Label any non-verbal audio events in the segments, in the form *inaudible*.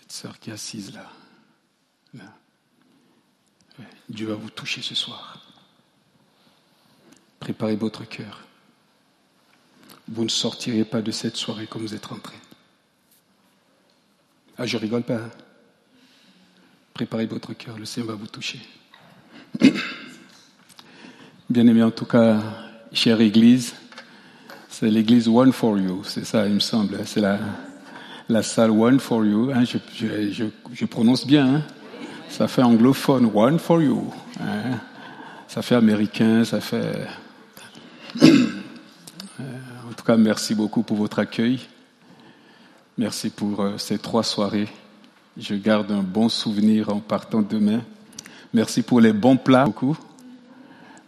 Cette sœur qui est assise là. Dieu va vous toucher ce soir. Préparez votre cœur. Vous ne sortirez pas de cette soirée comme vous êtes rentré. Ah, je rigole pas. Hein. Préparez votre cœur, le Seigneur va vous toucher. *coughs* Bien aimé, en tout cas, chère Église, c'est l'Église One for You, c'est ça, il me semble. C'est la, la salle One for You. Hein, je, prononce bien. Hein. Ça fait anglophone, One for You. Hein. Ça fait américain, ça fait. *clears throat* en tout cas, merci beaucoup pour votre accueil. Merci pour euh, ces trois soirées. Je garde un bon souvenir en partant demain. Merci pour les bons plats.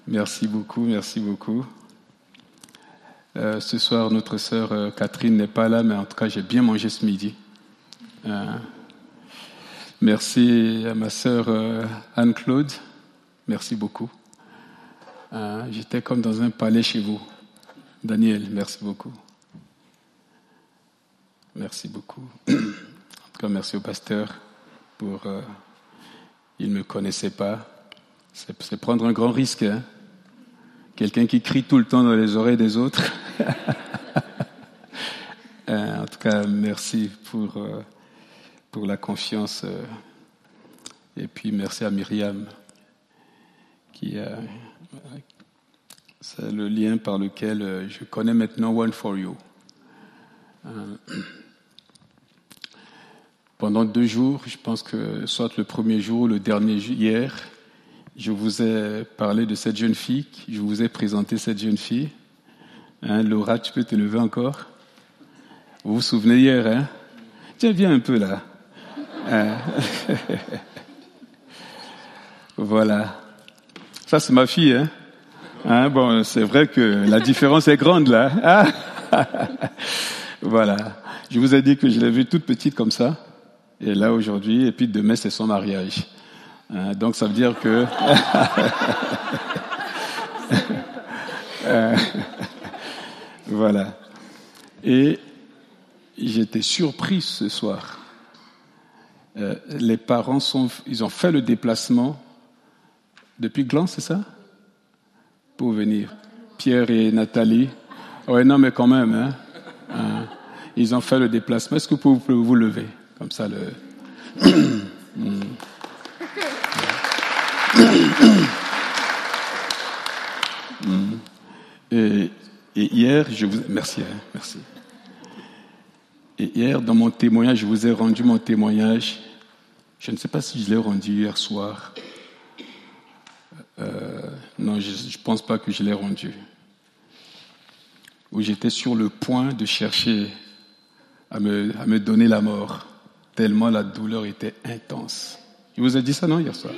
Merci beaucoup, merci beaucoup. Euh, ce soir, notre sœur euh, Catherine n'est pas là, mais en tout cas, j'ai bien mangé ce midi. merci à ma sœur Anne-Claude. Merci beaucoup. J'étais comme dans un palais chez vous. Daniel, merci beaucoup. Merci beaucoup. *clears throat* En tout cas, merci au pasteur pour. Euh, il ne me connaissait pas. C'est prendre un grand risque. Hein. Quelqu'un qui crie tout le temps dans les oreilles des autres. *laughs* Euh, en tout cas, merci pour, euh, pour la confiance. et puis, merci à Myriam, qui a. C'est le lien par lequel je connais maintenant One for You. *clears throat* Pendant deux jours, je pense que soit le premier jour ou le dernier hier, je vous ai parlé de cette jeune fille, je vous ai présenté cette jeune fille. Hein, Laura, tu peux te lever encore? Vous vous souvenez hier, hein? Tiens, viens un peu là. Hein? *laughs* voilà. Ça, c'est ma fille, hein, hein Bon, c'est vrai que la différence est grande là. *laughs* voilà. Je vous ai dit que je l'ai vue toute petite comme ça et là aujourd'hui, et puis demain c'est son mariage. Hein, donc ça veut dire que *laughs* euh, *laughs* voilà. Et j'étais surpris ce soir. Euh, les parents sont, ils ont fait le déplacement depuis Gland, c'est ça, pour venir. Pierre et Nathalie. Ouais, non, mais quand même, hein, ils ont fait le déplacement. Est-ce que vous pouvez vous lever? Comme ça, le. *clears throat* *coughs* et, hier, je vous. Merci, hein, merci. Et hier, dans mon témoignage, je vous ai rendu mon témoignage. Je ne sais pas si je l'ai rendu hier soir. Euh, non, je ne pense pas que je l'ai rendu. Où j'étais sur le point de chercher à me, à me donner la mort tellement la douleur était intense. Je vous ai dit ça, non, hier soir?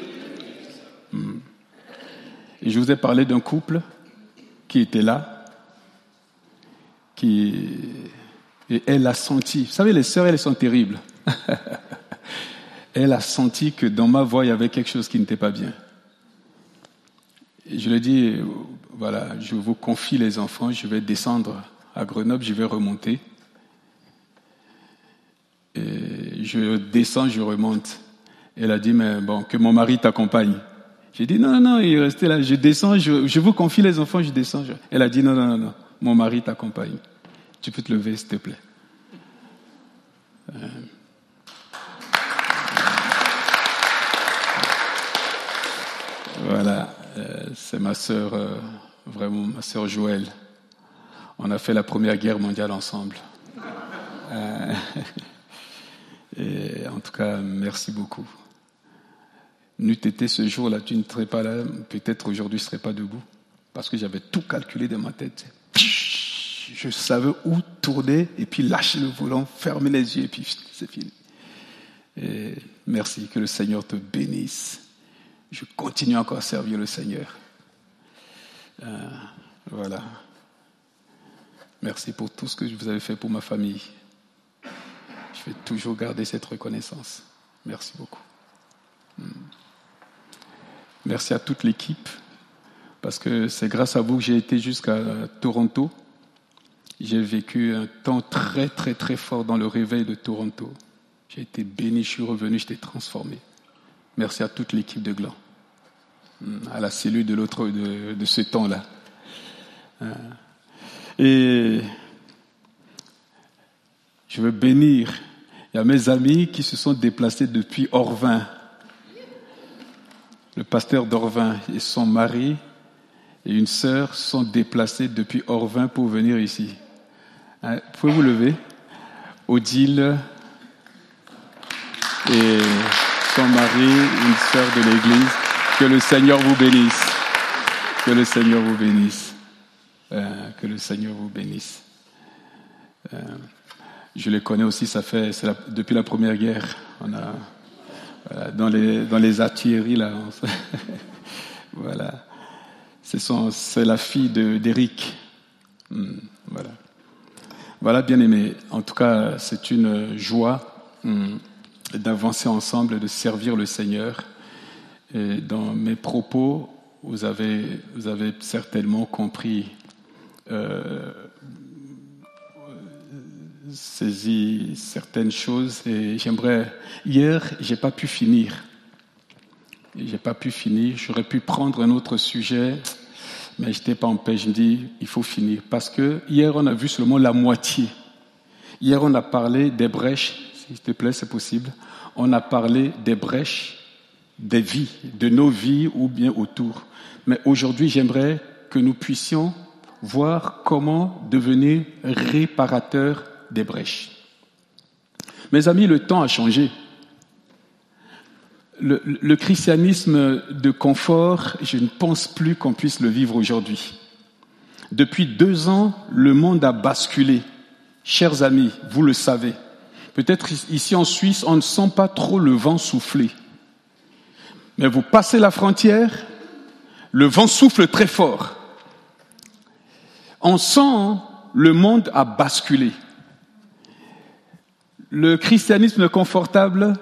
Et je vous ai parlé d'un couple qui était là, qui... Et elle a senti, vous savez, les sœurs, elles sont terribles. *laughs* elle a senti que dans ma voix, il y avait quelque chose qui n'était pas bien. Et je lui ai dit, voilà, je vous confie les enfants, je vais descendre à Grenoble, je vais remonter. Et je descends, je remonte. Elle a dit, mais bon, que mon mari t'accompagne. J'ai dit, non, non, non, il est resté là. Je descends, je, vous confie les enfants, je descends. Elle a dit, non, non, non, non, mon mari t'accompagne. Tu peux te lever, s'il te plaît. Euh. Voilà, euh, c'est ma sœur, euh, vraiment ma sœur Joël. On a fait la première guerre mondiale ensemble. *laughs* Et en tout cas, merci beaucoup. N'eût été ce jour-là, tu ne serais pas là, peut-être aujourd'hui je ne serais pas debout. Parce que j'avais tout calculé dans ma tête. Je savais où tourner et puis lâcher le volant, fermer les yeux et puis c'est fini. Merci, que le Seigneur te bénisse. Je continue encore à servir le Seigneur. Euh, voilà. Merci pour tout ce que vous avez fait pour ma famille. Je vais toujours garder cette reconnaissance. Merci beaucoup. Hmm. Merci à toute l'équipe, parce que c'est grâce à vous que j'ai été jusqu'à Toronto. J'ai vécu un temps très, très, très fort dans le réveil de Toronto. J'ai été béni, je suis revenu, j'étais transformé. Merci à toute l'équipe de Gland, hmm, à la cellule de l'autre de, ce temps-là. Euh, et je veux bénir. Il mes amis qui se sont déplacés depuis Orvin. Le pasteur d'Orvin et son mari et une sœur sont déplacés depuis Orvin pour venir ici. Hein, pouvez-vous lever? Odile et son mari, une sœur de l'Église. Que le Seigneur vous bénisse. Que le Seigneur vous bénisse. Euh, que le Seigneur vous bénisse. Euh, je les connais aussi, ça fait depuis la première guerre. On a dans les dans les artilleries là. *laughs* voilà. C'est la fille d'Éric. Hmm, voilà. Voilà, bien aimé. En tout cas, c'est une joie hmm, d'avancer ensemble, de servir le Seigneur. Et dans mes propos, vous avez, vous avez certainement compris euh, saisi certaines choses et j'aimerais. Hier, j'ai pas pu finir. J'ai pas pu finir. J'aurais pu prendre un autre sujet, mais j'étais pas en paix. Je me dis, il faut finir parce que hier on a vu seulement la moitié. Hier on a parlé des brèches, s'il te plaît, c'est possible. On a parlé des brèches des vies, de nos vies ou bien autour. Mais aujourd'hui, j'aimerais que nous puissions voir comment devenir réparateur des brèches. Mes amis, le temps a changé. Le, christianisme de confort, je ne pense plus qu'on puisse le vivre aujourd'hui. Depuis deux ans, le monde a basculé. Chers amis, vous le savez. Peut-être ici en Suisse, on ne sent pas trop le vent souffler. Mais vous passez la frontière, le vent souffle très fort. On sent le monde a basculé. Le christianisme confortable,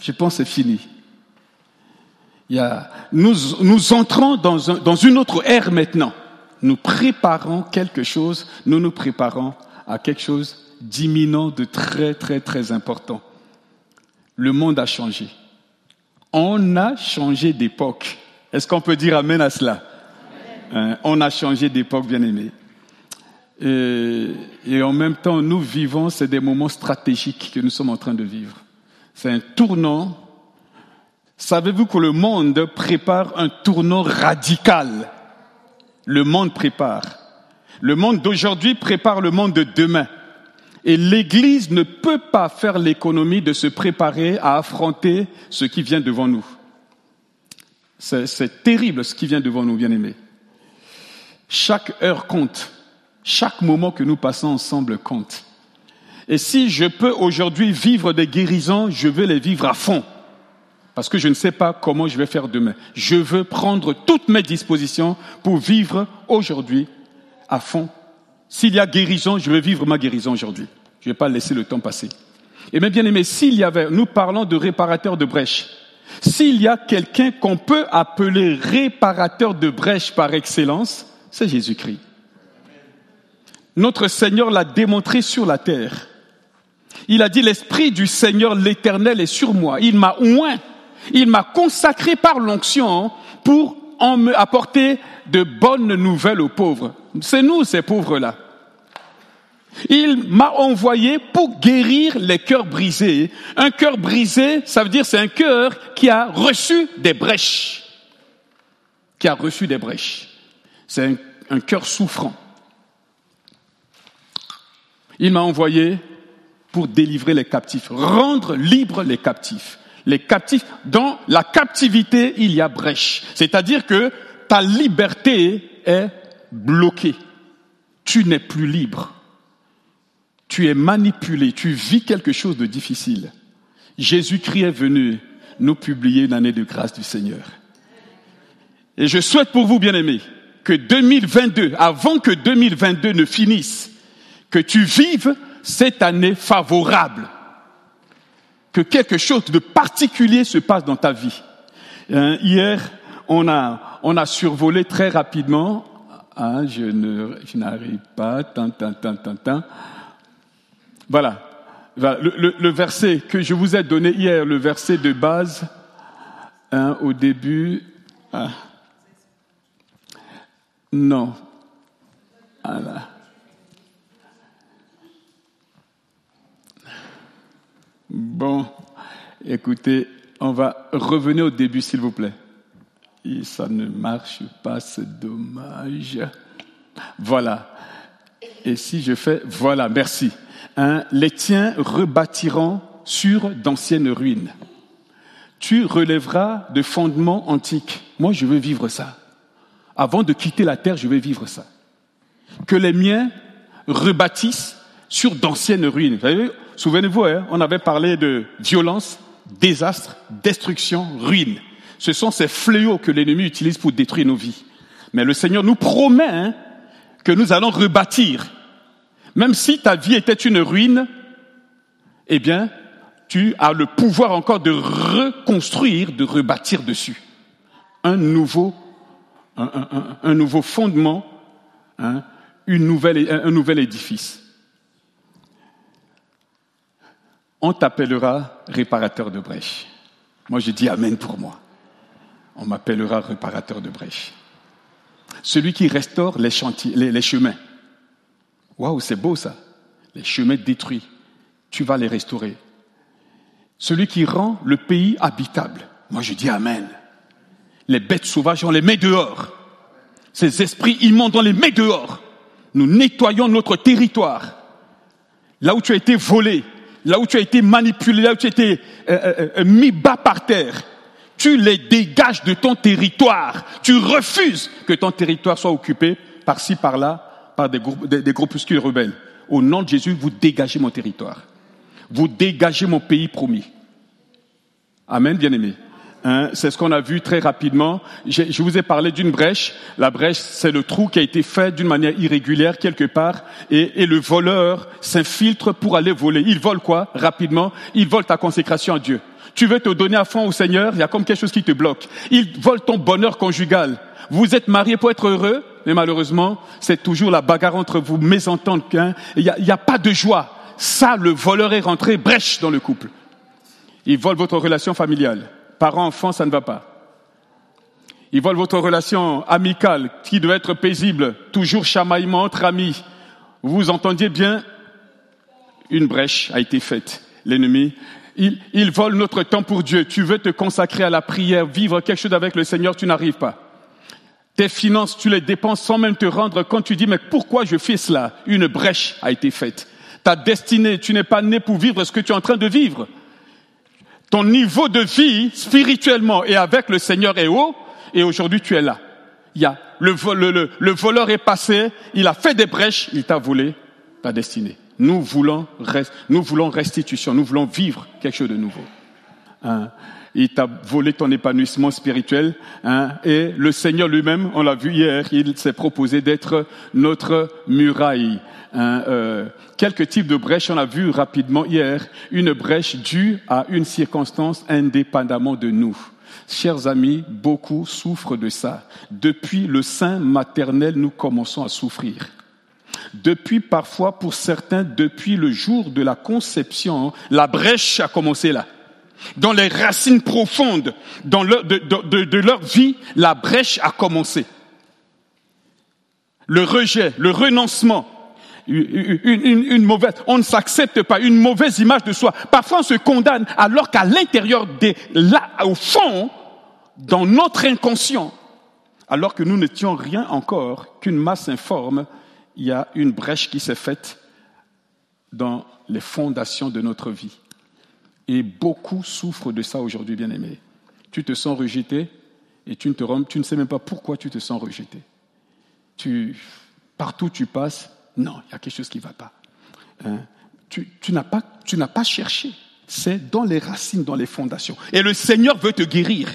je pense, c'est fini. Il nous, entrons dans une autre ère maintenant. Nous préparons quelque chose, nous nous préparons à quelque chose d'imminent, de très, très, très important. Le monde a changé. On a changé d'époque. Est-ce qu'on peut dire Amen à cela? Hein, On a changé d'époque, bien aimé. Et, et, en même temps, nous vivons, c'est des moments stratégiques que nous sommes en train de vivre. C'est un tournant. Savez-vous que le monde prépare un tournant radical? Le monde prépare. Le monde d'aujourd'hui prépare le monde de demain. Et l'Église ne peut pas faire l'économie de se préparer à affronter ce qui vient devant nous. C'est terrible ce qui vient devant nous, bien-aimés. Chaque heure compte. Chaque moment que nous passons ensemble compte. Et si je peux aujourd'hui vivre des guérisons, je veux les vivre à fond. Parce que je ne sais pas comment je vais faire demain. Je veux prendre toutes mes dispositions pour vivre aujourd'hui à fond. S'il y a guérison, je veux vivre ma guérison aujourd'hui. Je ne vais pas laisser le temps passer. Et même bien aimé, s'il y avait, nous parlons de réparateur de brèches. S'il y a quelqu'un qu'on peut appeler réparateur de brèches par excellence, c'est Jésus-Christ. Notre Seigneur l'a démontré sur la terre. Il a dit, l'Esprit du Seigneur l'Éternel est sur moi. Il m'a oint. Il m'a consacré par l'onction pour apporter de bonnes nouvelles aux pauvres. C'est nous, ces pauvres-là. Il m'a envoyé pour guérir les cœurs brisés. Un cœur brisé, ça veut dire c'est un cœur qui a reçu des brèches. Qui a reçu des brèches. C'est un cœur souffrant. Il m'a envoyé pour délivrer les captifs, rendre libres les captifs. Les captifs, dans la captivité, il y a brèche. C'est-à-dire que ta liberté est bloquée. Tu n'es plus libre. Tu es manipulé. Tu vis quelque chose de difficile. Jésus-Christ est venu nous publier une année de grâce du Seigneur. Et je souhaite pour vous, bien-aimés, que 2022, avant que 2022 ne finisse, que tu vives cette année favorable. Que quelque chose de particulier se passe dans ta vie. Hein, hier, on a, on a survolé très rapidement. Hein, je ne, je n'arrive pas. Tant, tant, tant, tant, tant. Voilà. le, verset que je vous ai donné hier, le verset de base, hein, au début. Ah. Non. Voilà. Bon, écoutez, on va revenir au début, s'il vous plaît. Ça ne marche pas, c'est dommage. Voilà. Et si je fais, voilà, merci. Hein, les tiens rebâtiront sur d'anciennes ruines. Tu relèveras de fondements antiques. Moi, je veux vivre ça. Avant de quitter la terre, je veux vivre ça. Que les miens rebâtissent sur d'anciennes ruines. Souvenez-vous, hein, on avait parlé de violence, désastre, destruction, ruine. Ce sont ces fléaux que l'ennemi utilise pour détruire nos vies. Mais le Seigneur nous promet hein, que nous allons rebâtir. Même si ta vie était une ruine, eh bien, tu as le pouvoir encore de reconstruire, de rebâtir dessus. Un nouveau, un, nouveau fondement, hein, un nouvel édifice. On t'appellera réparateur de brèche. Moi, je dis Amen pour moi. On m'appellera réparateur de brèche. Celui qui restaure les, chantiers, les, chemins. Waouh, c'est beau ça. Les chemins détruits. Tu vas les restaurer. Celui qui rend le pays habitable. Moi, je dis Amen. Les bêtes sauvages, on les met dehors. Ces esprits immondes, on les met dehors. Nous nettoyons notre territoire. Là où tu as été volé, là où tu as été manipulé, là où tu as été euh, euh, euh, mis bas par terre, tu les dégages de ton territoire. Tu refuses que ton territoire soit occupé par-ci, par-là, par des, groupes, des, des groupuscules rebelles. Au nom de Jésus, vous dégagez mon territoire. Vous dégagez mon pays promis. Amen, bien-aimés. Hein, c'est ce qu'on a vu très rapidement. Je, je vous ai parlé d'une brèche. La brèche, c'est le trou qui a été fait d'une manière irrégulière quelque part, et, et le voleur s'infiltre pour aller voler. Il vole quoi? Rapidement, il vole ta consécration à Dieu. Tu veux te donner à fond au Seigneur, il y a comme quelque chose qui te bloque. Il vole ton bonheur conjugal. Vous êtes mariés pour être heureux, mais malheureusement, c'est toujours la bagarre entre vous, mésentendre qu'un. Il n'y a, a pas de joie. Ça, le voleur est rentré brèche dans le couple. Il vole votre relation familiale. Parents-enfants, ça ne va pas. Ils volent votre relation amicale qui doit être paisible, toujours chamaillement entre amis. Vous entendiez bien, une brèche a été faite. L'ennemi, il, il vole notre temps pour Dieu. Tu veux te consacrer à la prière, vivre quelque chose avec le Seigneur, tu n'arrives pas. Tes finances, tu les dépenses sans même te rendre compte. Tu dis, mais pourquoi je fais cela? Une brèche a été faite. Ta destinée, tu n'es pas né pour vivre ce que tu es en train de vivre ton niveau de vie spirituellement et avec le Seigneur est haut, et aujourd'hui tu es là. Il y a le, le, le, voleur est passé, il a fait des brèches, il t'a volé ta destinée. Nous voulons, nous voulons restitution, nous voulons vivre quelque chose de nouveau. Hein? Il t'a volé ton épanouissement spirituel, hein? et le Seigneur lui-même, on l'a vu hier, il s'est proposé d'être notre muraille. Hein, euh, quelques types de brèches, on a vu rapidement hier, une brèche due à une circonstance indépendamment de nous. Chers amis, beaucoup souffrent de ça. Depuis le sein maternel, nous commençons à souffrir. Depuis parfois, pour certains, depuis le jour de la conception, la brèche a commencé là. Dans les racines profondes de leur vie, la brèche a commencé. Le rejet, le renoncement, une, mauvaise, on ne s'accepte pas, une mauvaise image de soi. Parfois on se condamne alors qu'à l'intérieur des, là, au fond, dans notre inconscient, alors que nous n'étions rien encore qu'une masse informe, il y a une brèche qui s'est faite dans les fondations de notre vie. Et beaucoup souffrent de ça aujourd'hui, bien aimé. Tu te sens rejeté et tu ne, te, tu ne sais même pas pourquoi tu te sens rejeté. Tu, partout où tu passes, non, il y a quelque chose qui ne va pas. Hein? Tu, n'as pas. Tu n'as pas cherché. C'est dans les racines, dans les fondations. Et le Seigneur veut te guérir.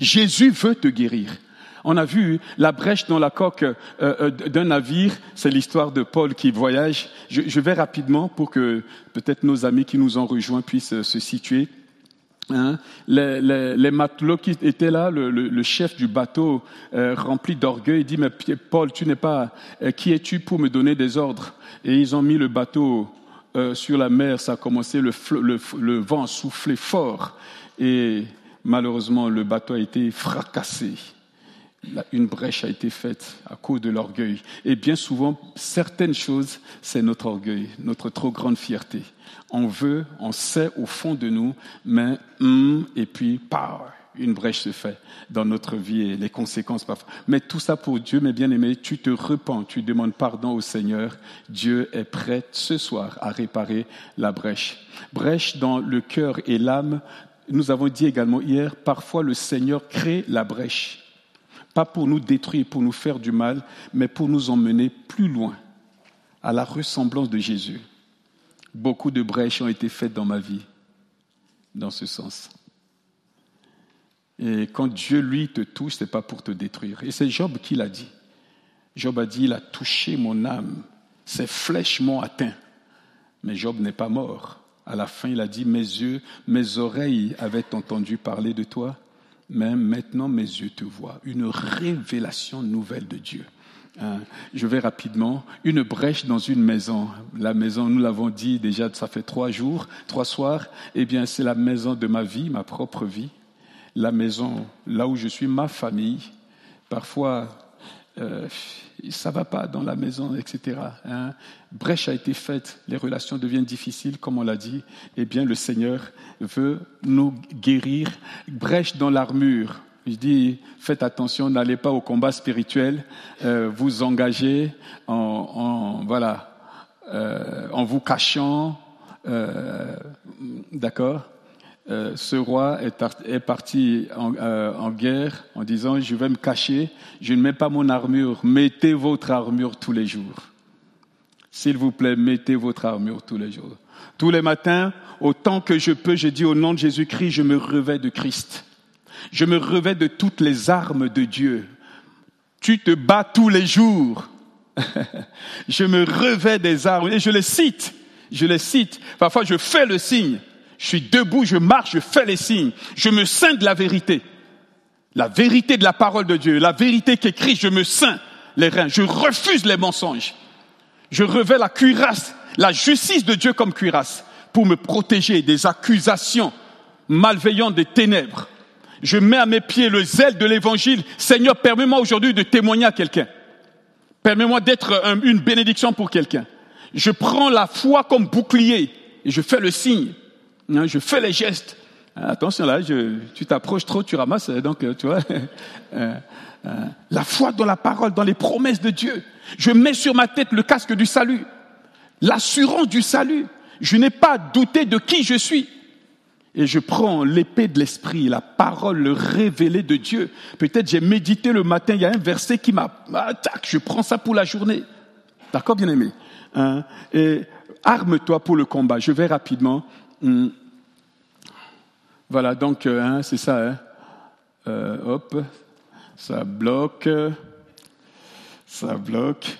Jésus veut te guérir. On a vu la brèche dans la coque euh, euh, d'un navire. C'est l'histoire de Paul qui voyage. Je, vais rapidement pour que peut-être nos amis qui nous ont rejoints puissent euh, se situer. Hein, les, matelots qui étaient là, le, chef du bateau rempli d'orgueil dit mais Paul, tu n'es pas qui es-tu pour me donner des ordres? Et ils ont mis le bateau sur la mer, ça a commencé, le, le vent soufflait fort et malheureusement le bateau a été fracassé. Une brèche a été faite à cause de l'orgueil. Et bien souvent, certaines choses, c'est notre orgueil, notre trop grande fierté. On veut, on sait au fond de nous, mais hum, et puis, par une brèche se fait dans notre vie et les conséquences parfois. Mais tout ça pour Dieu, mes bien-aimés, tu te repens, tu demandes pardon au Seigneur. Dieu est prêt ce soir à réparer la brèche. Brèche dans le cœur et l'âme. Nous avons dit également hier, parfois le Seigneur crée la brèche. Pas pour nous détruire, pour nous faire du mal, mais pour nous emmener plus loin, à la ressemblance de Jésus. Beaucoup de brèches ont été faites dans ma vie, dans ce sens. Et quand Dieu, lui, te touche, ce n'est pas pour te détruire. Et c'est Job qui l'a dit. Job a dit, il a touché mon âme, ses flèches m'ont atteint. Mais Job n'est pas mort. À la fin, il a dit, mes yeux, mes oreilles avaient entendu parler de toi, mais maintenant mes yeux te voient. Une révélation nouvelle de Dieu. Hein, je vais rapidement. Une brèche dans une maison. La maison, nous l'avons dit déjà, ça fait trois jours, trois soirs. Eh bien, c'est la maison de ma vie, ma propre vie la maison, là où je suis, ma famille. Parfois, euh, ça va pas dans la maison, etc. Hein. Brèche a été faite, les relations deviennent difficiles, comme on l'a dit. Eh bien, le Seigneur veut nous guérir. Brèche dans l'armure. Je dis, faites attention, n'allez pas au combat spirituel, euh, vous engagez en, voilà, euh, en vous cachant, euh, d'accord? Euh, ce roi est, parti euh, en, guerre en disant, je vais me cacher, je ne mets pas mon armure, mettez votre armure tous les jours. S'il vous plaît, mettez votre armure tous les jours. Tous les matins, autant que je peux, je dis au nom de Jésus-Christ, je me revais de Christ. Je me revais de toutes les armes de Dieu. Tu te bats tous les jours. *laughs* je me revais des armes et je les cite. Je les cite. Parfois, je fais le signe. Je suis debout, je marche, je fais les signes. Je me ceins de la vérité. La vérité de la parole de Dieu, la vérité qu'écrit, je me ceins les reins. Je refuse les mensonges. Je revais la cuirasse, la justice de Dieu comme cuirasse pour me protéger des accusations malveillantes des ténèbres. Je mets à mes pieds le zèle de l'évangile. Seigneur, permets-moi aujourd'hui de témoigner à quelqu'un. Permets-moi d'être une bénédiction pour quelqu'un. Je prends la foi comme bouclier et je fais le signe. Hein, je fais les gestes. Hein, attention là, tu t'approches trop, tu ramasses. Donc, euh, tu vois, *laughs* euh, euh, la foi dans la parole, dans les promesses de Dieu. Je mets sur ma tête le casque du salut, l'assurance du salut. Je n'ai pas douté de qui je suis. Et je prends l'épée de l'esprit, la parole, le révélé de Dieu. Peut-être j'ai médité le matin, il y a un verset qui m'a, tac, je prends ça pour la journée. D'accord, bien aimé. Hein? Et arme-toi pour le combat. Je vais rapidement. Hmm. Voilà, donc, euh, hein, c'est ça. Hein. Euh, hop, ça bloque. Ça bloque.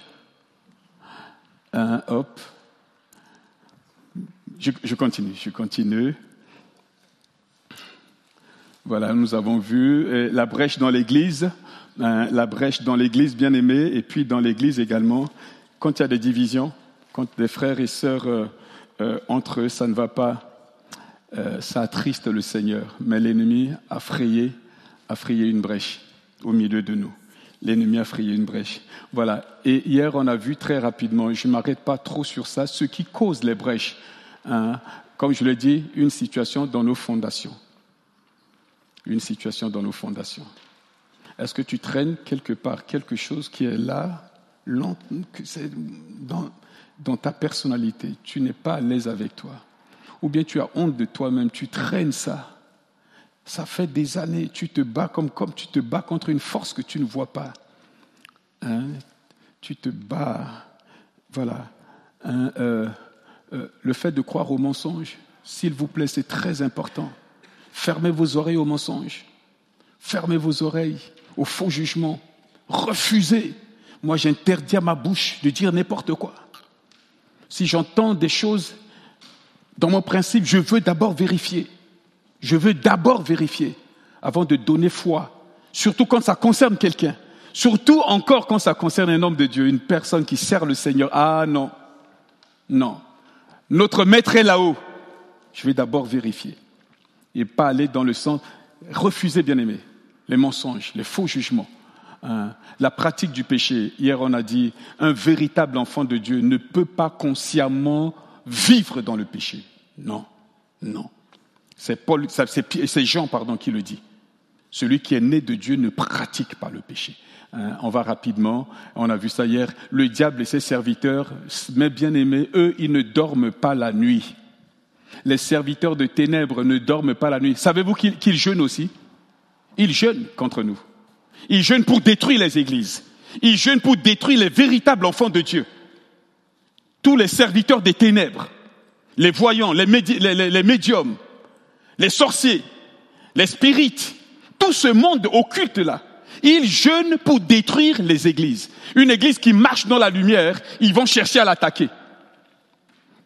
Hein, hop. Je, continue, je continue. Voilà, nous avons vu euh, la brèche dans l'église, la brèche dans l'église bien aimée, et puis dans l'église également, quand il y a des divisions, quand des frères et sœurs entre eux, ça ne va pas, euh, ça attriste le Seigneur, mais l'ennemi a frayé, a frayé une brèche au milieu de nous. L'ennemi a frayé une brèche. Voilà. Et hier, on a vu très rapidement, je ne m'arrête pas trop sur ça, ce qui cause les brèches. Hein, comme je l'ai dit, une situation dans nos fondations. Une situation dans nos fondations. Est-ce que tu traînes quelque part quelque chose qui est là, dans, dans ta personnalité Tu n'es pas à l'aise avec toi ou bien tu as honte de toi-même, tu traînes ça. Ça fait des années, tu te bats comme, comme tu te bats contre une force que tu ne vois pas. Hein? Tu te bats. Voilà. Hein, euh, euh, le fait de croire aux mensonges, s'il vous plaît, c'est très important. Fermez vos oreilles aux mensonges. Fermez vos oreilles aux faux jugements. Refusez. Moi, j'interdis à ma bouche de dire n'importe quoi. Si j'entends des choses dans mon principe, je veux d'abord vérifier. Je veux d'abord vérifier avant de donner foi. Surtout quand ça concerne quelqu'un. Surtout encore quand ça concerne un homme de Dieu, une personne qui sert le Seigneur. Ah non. Non. Notre maître est là-haut. Je vais d'abord vérifier et pas aller dans le sens, refuser, bien aimé, les mensonges, les faux jugements, hein. la pratique du péché. Hier, on a dit, un véritable enfant de Dieu ne peut pas consciemment vivre dans le péché. Non, non. C'est Paul, c'est Jean, pardon, qui le dit. Celui qui est né de Dieu ne pratique pas le péché. Hein. on va rapidement. On a vu ça hier. Le diable et ses serviteurs, mes bien-aimés, eux, ils ne dorment pas la nuit les serviteurs de ténèbres ne dorment pas la nuit. Savez-vous qu'ils jeûnent aussi? Ils jeûnent contre nous. Ils jeûnent pour détruire les églises. Ils jeûnent pour détruire les véritables enfants de Dieu. Tous les serviteurs des ténèbres, les voyants, les, médiums, les sorciers, les spirites, tout ce monde occulte-là, ils jeûnent pour détruire les églises. Une église qui marche dans la lumière, ils vont chercher à l'attaquer.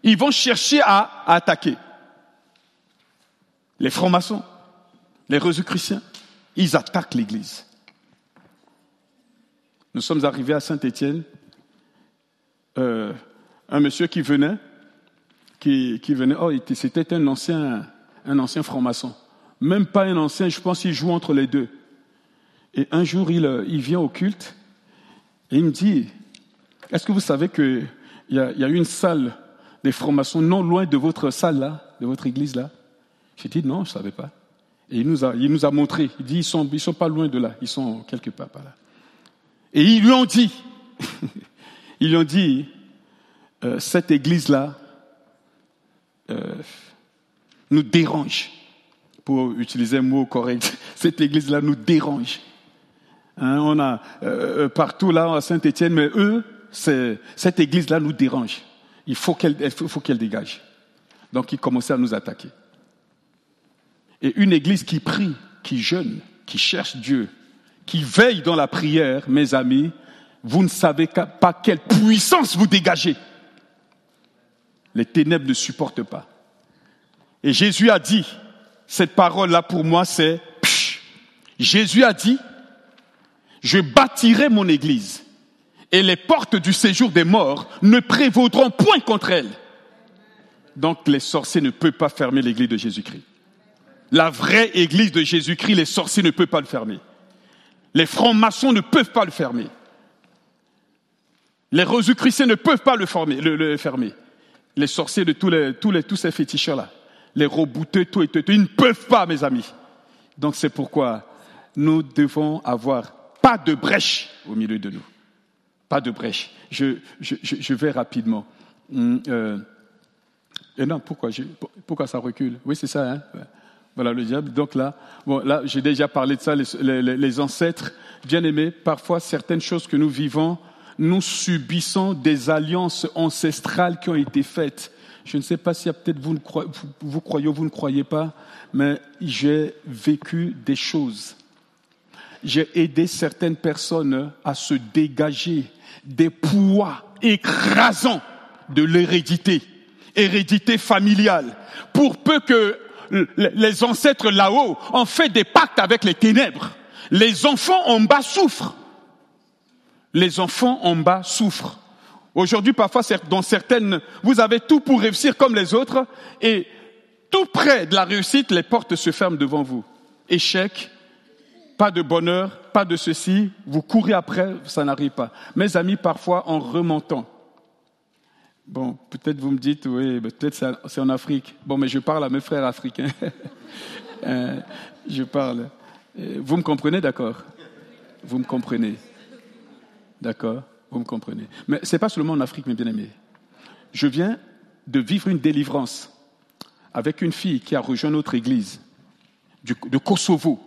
Ils vont chercher à, attaquer. Les francs-maçons, les chrétiens, ils attaquent l'Église. Nous sommes arrivés à Saint-Étienne, euh, un monsieur qui venait, qui, venait, oh, c'était un ancien, un ancien franc-maçon. Même pas un ancien, je pense qu'il joue entre les deux. Et un jour, il, euh, il vient au culte et il me dit, est-ce que vous savez qu'il y, y a une salle des francs-maçons non loin de votre salle là, de votre église là? J'ai dit non, je ne savais pas. Et il nous, a, il nous a montré. Il dit ils sont, ils sont pas loin de là, ils sont quelque part par là. Et ils lui ont dit, *laughs* ils lui ont dit, euh, cette église là euh, nous dérange. Pour utiliser un mot correct, *laughs* cette église là nous dérange. Hein, on a euh, partout là à Saint-Étienne, mais eux, cette église là nous dérange il faut qu'elle faut qu'elle dégage. Donc il commençait à nous attaquer. Et une église qui prie, qui jeûne, qui cherche Dieu, qui veille dans la prière, mes amis, vous ne savez pas quelle puissance vous dégagez. Les ténèbres ne supportent pas. Et Jésus a dit, cette parole-là pour moi, c'est, Jésus a dit, je bâtirai mon église et les portes du séjour des morts ne prévaudront point contre elle. Donc les sorciers ne peuvent pas fermer l'église de Jésus-Christ. La vraie église de Jésus-Christ, les sorciers ne peuvent pas le fermer. Les francs-maçons ne peuvent pas le fermer. Les chrétiens ne peuvent pas le, fermer. Les sorciers de tous, les, ces féticheurs-là, les rebouteux, tout et tout, ils ne peuvent pas, mes amis. Donc c'est pourquoi nous devons avoir pas de brèche au milieu de nous. Pas de brèche. Je vais rapidement. Hum, euh, et non, pourquoi, pourquoi ça recule? Oui, c'est ça. Hein voilà le diable. Donc là, bon, là, j'ai déjà parlé de ça. Les, les, les ancêtres, bien aimés, parfois certaines choses que nous vivons, nous subissons des alliances ancestrales qui ont été faites. Je ne sais pas si peut-être vous, vous croyez ou vous ne croyez pas, mais j'ai vécu des choses. J'ai aidé certaines personnes à se dégager des poids écrasants de l'hérédité, hérédité familiale, pour peu que les ancêtres là-haut ont fait des pactes avec les ténèbres. Les enfants en bas souffrent. Les enfants en bas souffrent. Aujourd'hui, parfois, dans certaines, vous avez tout pour réussir comme les autres, et tout près de la réussite, les portes se ferment devant vous. Échec, pas de bonheur, pas de ceci, vous courez après, ça n'arrive pas. Mes amis, parfois en remontant, bon, peut-être vous me dites, oui, peut-être c'est en Afrique. Bon, mais je parle à mes frères africains. *laughs* Euh, je parle. Euh, vous me comprenez, d'accord? Vous me comprenez. D'accord? Vous me comprenez. Mais ce n'est pas seulement en Afrique, mes bien-aimés. Je viens de vivre une délivrance avec une fille qui a rejoint notre église de Kosovo.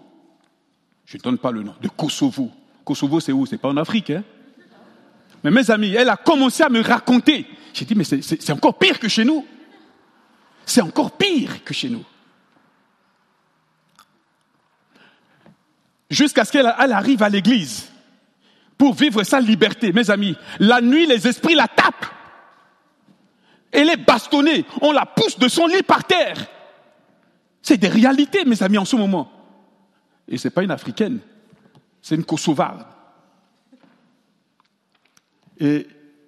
Je ne donne pas le nom, de Kosovo. Kosovo, c'est où? C'est pas en Afrique, hein? Mais mes amis, elle a commencé à me raconter. J'ai dit, mais c'est encore pire que chez nous. C'est encore pire que chez nous. Jusqu'à ce qu'elle arrive à l'église pour vivre sa liberté. Mes amis, la nuit, les esprits la tapent. Elle est bastonnée. On la pousse de son lit par terre. C'est des réalités, mes amis, en ce moment. Et ce n'est pas une africaine, c'est une kosovarde. Et,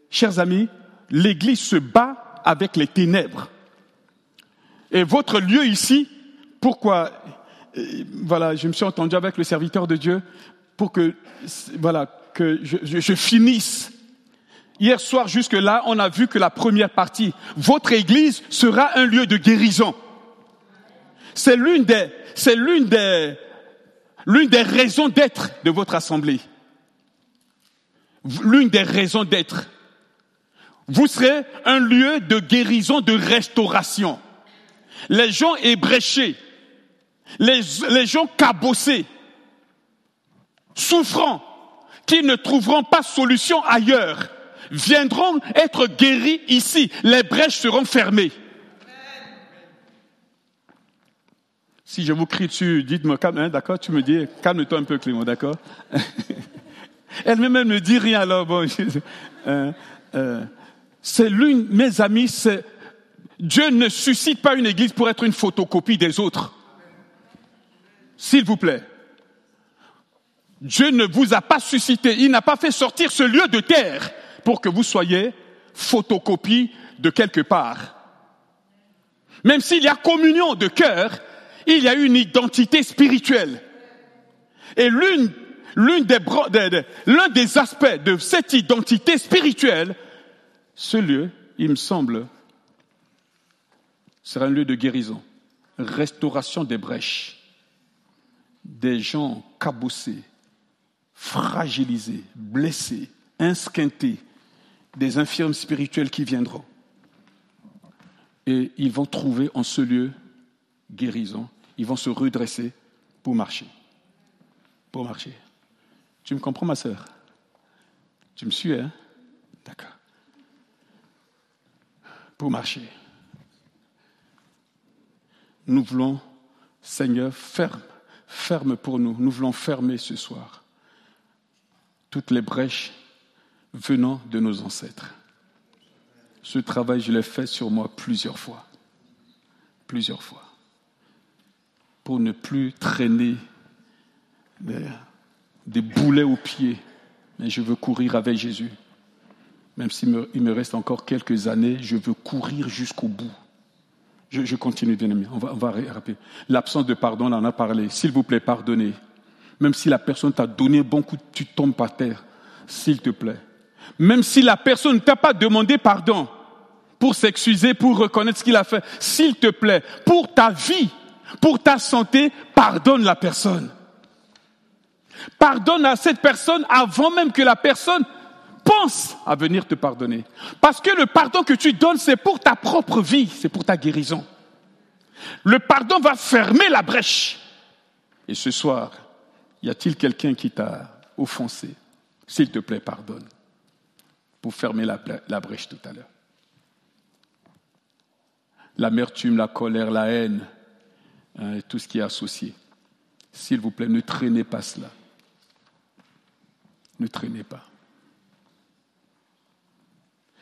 chers amis, l'Église se bat avec les ténèbres. Et votre lieu ici, pourquoi, euh, voilà, je me suis entendu avec le serviteur de Dieu pour que, voilà, que je, je finisse. Hier soir jusque là, on a vu que la première partie, votre église sera un lieu de guérison. C'est l'une des, c'est l'une des, l'une des raisons d'être de votre assemblée. L'une des raisons d'être. Vous serez un lieu de guérison, de restauration. Les gens ébréchés, les, les gens cabossés, souffrants, qui ne trouveront pas solution ailleurs, viendront être guéris ici. Les brèches seront fermées. Si je vous crie dessus, dites-moi, hein, d'accord, tu me dis, calme-toi un peu, Clément, d'accord? *laughs* Elle-même ne dit rien, alors bon. Euh, euh, c'est l'une, mes amis, c'est, Dieu ne suscite pas une église pour être une photocopie des autres. S'il vous plaît. Dieu ne vous a pas suscité, il n'a pas fait sortir ce lieu de terre pour que vous soyez photocopie de quelque part. Même s'il y a communion de cœur, il y a une identité spirituelle. Et l'une, l'un des aspects de cette identité spirituelle, ce lieu, il me semble, sera un lieu de guérison, restauration des brèches, des gens cabossés, fragilisés, blessés, insquintés, des infirmes spirituels qui viendront. Et ils vont trouver en ce lieu guérison ils vont se redresser pour marcher. Pour marcher. Tu me comprends, ma sœur? Tu me suis, hein? D'accord. Pour marcher. Nous voulons, Seigneur, ferme, ferme pour nous. Nous voulons fermer ce soir toutes les brèches venant de nos ancêtres. Ce travail, je l'ai fait sur moi plusieurs fois. Plusieurs fois pour ne plus traîner des boulets aux pieds. Mais je veux courir avec Jésus. Même s'il me, reste encore quelques années, je veux courir jusqu'au bout. Je, continue, bien aimé. On va, on va rappeler. L'absence de pardon, on en a parlé. S'il vous plaît, pardonnez. Même si la personne t'a donné un bon coup, tu tombes par terre. S'il te plaît. Même si la personne ne t'a pas demandé pardon pour s'excuser, pour reconnaître ce qu'il a fait, s'il te plaît, pour ta vie, pour ta santé, pardonne la personne. Pardonne à cette personne avant même que la personne pense à venir te pardonner. Parce que le pardon que tu donnes, c'est pour ta propre vie, c'est pour ta guérison. Le pardon va fermer la brèche. Et ce soir, y a-t-il quelqu'un qui t'a offensé? S'il te plaît, pardonne. Pour fermer la, brèche tout à l'heure. L'amertume, la colère, la haine, Hein, tout ce qui est associé. S'il vous plaît, ne traînez pas cela. Ne traînez pas.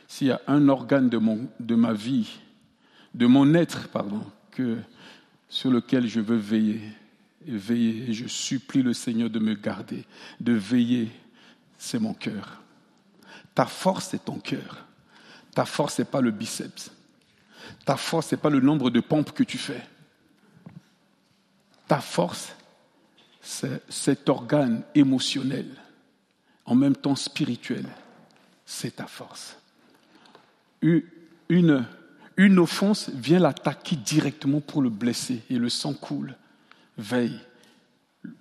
S'il y a un organe de, ma vie, de mon être, pardon, que, sur lequel je veux veiller, et veiller, et je supplie le Seigneur de me garder, de veiller, c'est mon cœur. Ta force, c'est ton cœur. Ta force, n'est pas le biceps. Ta force, n'est pas le nombre de pompes que tu fais. Ta force, c'est cet organe émotionnel, en même temps spirituel. C'est ta force. Une, une offense vient l'attaquer directement pour le blesser et le sang coule. Veille.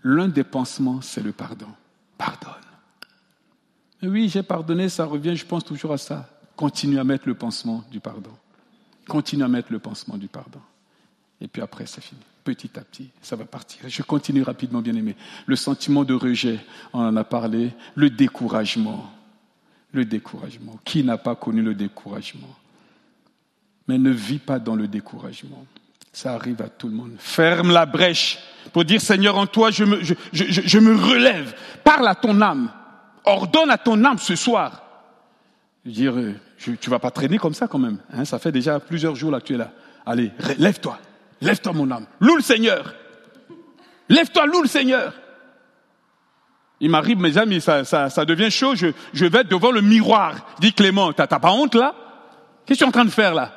L'un des pansements, c'est le pardon. Pardonne. oui, j'ai pardonné, ça revient, je pense toujours à ça. Continue à mettre le pansement du pardon. Continue à mettre le pansement du pardon. Et puis après, c'est fini petit à petit, ça va partir. Je continue rapidement, bien aimé. Le sentiment de rejet, on en a parlé. Le découragement. Le découragement. Qui n'a pas connu le découragement? Mais ne vis pas dans le découragement. Ça arrive à tout le monde. Ferme la brèche pour dire Seigneur, en toi, je me, relève. Parle à ton âme. Ordonne à ton âme ce soir. Dire, tu vas pas traîner comme ça quand même. Hein, ça fait déjà plusieurs jours là que tu es là. Allez, lève-toi. Lève-toi, mon âme. Loue le Seigneur. Lève-toi, loue le Seigneur. Il m'arrive, mes amis, ça, ça, devient chaud. Je, vais devant le miroir. Dit Clément, t'as pas honte là? Qu'est-ce que tu es en train de faire là?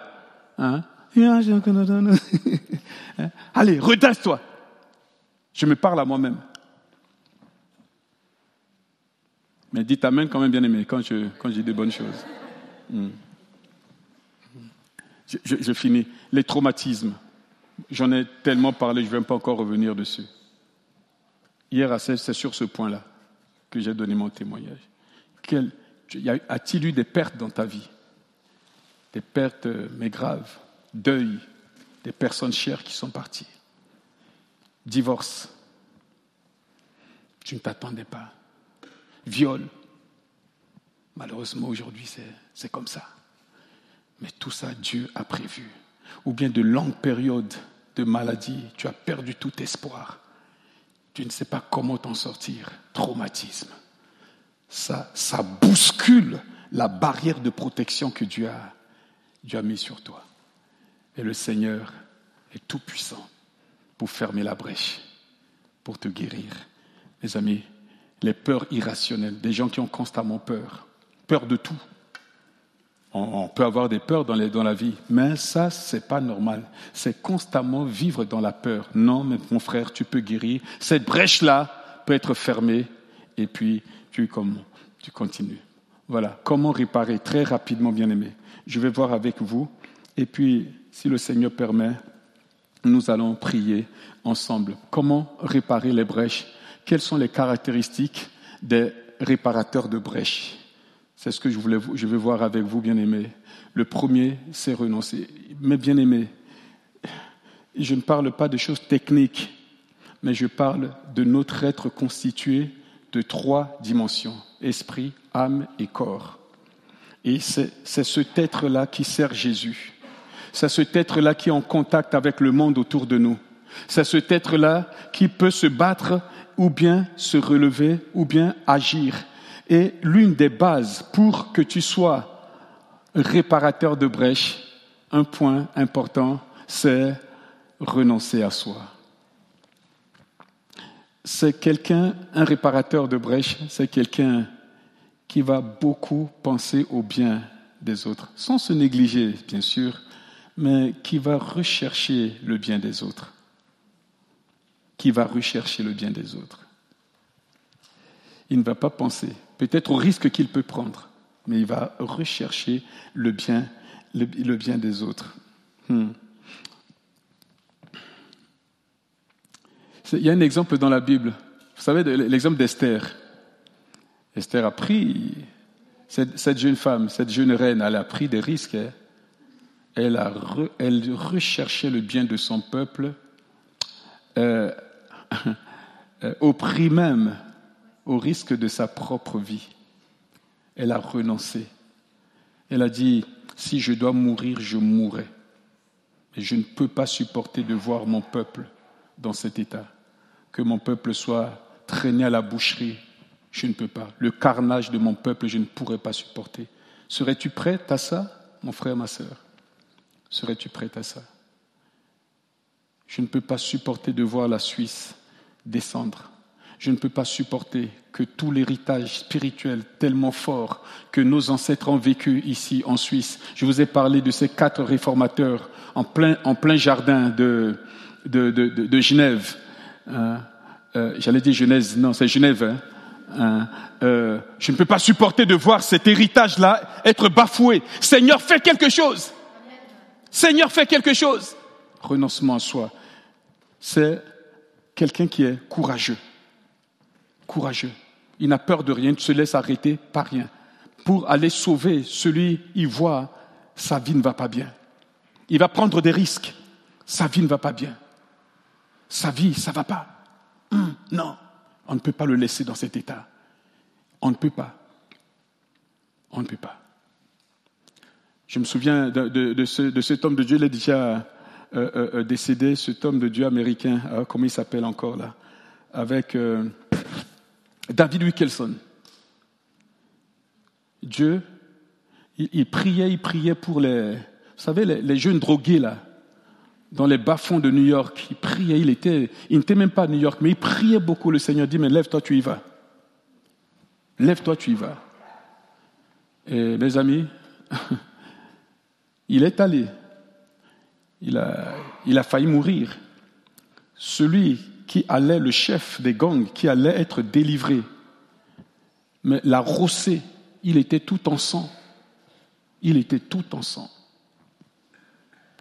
Hein? *laughs* Allez, redresse-toi. Je me parle à moi-même. Mais dites Amen quand même bien aimé quand je, quand je dis des bonnes choses. Hmm. Je, finis. Les traumatismes. J'en ai tellement parlé, je ne vais pas encore revenir dessus. Hier c'est sur ce point-là que j'ai donné mon témoignage. Quel, a-t-il eu des pertes dans ta vie? Des pertes, euh, mais graves. Deuil, des personnes chères qui sont parties. Divorce. Tu ne t'attendais pas. Viol. Malheureusement, aujourd'hui, c'est comme ça. Mais tout ça, Dieu a prévu. Ou bien de longues périodes de maladie, tu as perdu tout espoir. Tu ne sais pas comment t'en sortir. Traumatisme. Ça, ça bouscule la barrière de protection que Dieu a, Dieu mis sur toi. Et le Seigneur est tout puissant pour fermer la brèche, pour te guérir. Mes amis, les peurs irrationnelles, des gens qui ont constamment peur, peur de tout. On, peut avoir des peurs dans, la vie, mais ça, c'est pas normal. C'est constamment vivre dans la peur. Non, mais mon frère, tu peux guérir. Cette brèche-là peut être fermée, et puis tu, comme, tu continues. Voilà. Comment réparer Très rapidement, bien aimé. Je vais voir avec vous, et puis, si le Seigneur permet, nous allons prier ensemble. Comment réparer les brèches? Quelles sont les caractéristiques des réparateurs de brèches? C'est ce que je, voulais, je veux voir avec vous, bien-aimés. Le premier, c'est renoncer. Mais bien-aimés, je ne parle pas de choses techniques, mais je parle de notre être constitué de trois dimensions, esprit, âme et corps. Et c'est cet être-là qui sert Jésus. C'est cet être-là qui est en contact avec le monde autour de nous. C'est cet être-là qui peut se battre ou bien se relever ou bien agir et l'une des bases pour que tu sois réparateur de brèches, un point important, c'est renoncer à soi. C'est quelqu'un, un réparateur de brèches, c'est quelqu'un qui va beaucoup penser au bien des autres, sans se négliger, bien sûr, mais qui va rechercher le bien des autres. Qui va rechercher le bien des autres. Il ne va pas penser peut-être au risque qu'il peut prendre, mais il va rechercher le bien, des autres. Hmm. Il y a un exemple dans la Bible. Vous savez, l'exemple d'Esther. Esther a pris, cette, jeune femme, cette jeune reine, elle a pris des risques. Hein. Elle, a recherchait le bien de son peuple euh, *laughs* euh, au prix même au risque de sa propre vie. Elle a renoncé. Elle a dit, si je dois mourir, je mourrai. Mais je ne peux pas supporter de voir mon peuple dans cet état. Que mon peuple soit traîné à la boucherie, je ne peux pas. Le carnage de mon peuple, je ne pourrais pas supporter. Serais-tu prête à ça, mon frère, ma sœur? Serais-tu prête à ça? Je ne peux pas supporter de voir la Suisse descendre je ne peux pas supporter que tout l'héritage spirituel tellement fort que nos ancêtres ont vécu ici en Suisse. Je vous ai parlé de ces quatre réformateurs en plein, jardin de Genève. Hein, euh, J'allais dire Genèse, non, c'est Genève. Hein, hein euh, je ne peux pas supporter de voir cet héritage-là être bafoué. Seigneur, fais quelque chose. Seigneur, fais quelque chose. Renoncement à soi. C'est quelqu'un qui est courageux courageux. Il n'a peur de rien, il se laisse arrêter par rien. Pour aller sauver celui, il voit, sa vie ne va pas bien. Il va prendre des risques. Sa vie ne va pas bien. Sa vie, ça ne va pas. Hum, non, on ne peut pas le laisser dans cet état. On ne peut pas. On ne peut pas. Je me souviens de, cet homme de Dieu, il est déjà euh, euh, euh, décédé, cet homme de Dieu américain, comment il s'appelle encore là, avec David Wickelson. Dieu, il, priait, il priait pour les, vous savez, les, jeunes drogués là, dans les bas-fonds de New York. Il priait, il était, il n'était même pas à New York, mais il priait beaucoup. Le Seigneur dit, mais lève-toi, tu y vas. Lève-toi, tu y vas. Et mes amis, *laughs* il est allé. Il a, il a failli mourir. Celui qui allait, le chef des gangs, qui allait être délivré, mais l'a rossé, il était tout en sang. Il était tout en sang.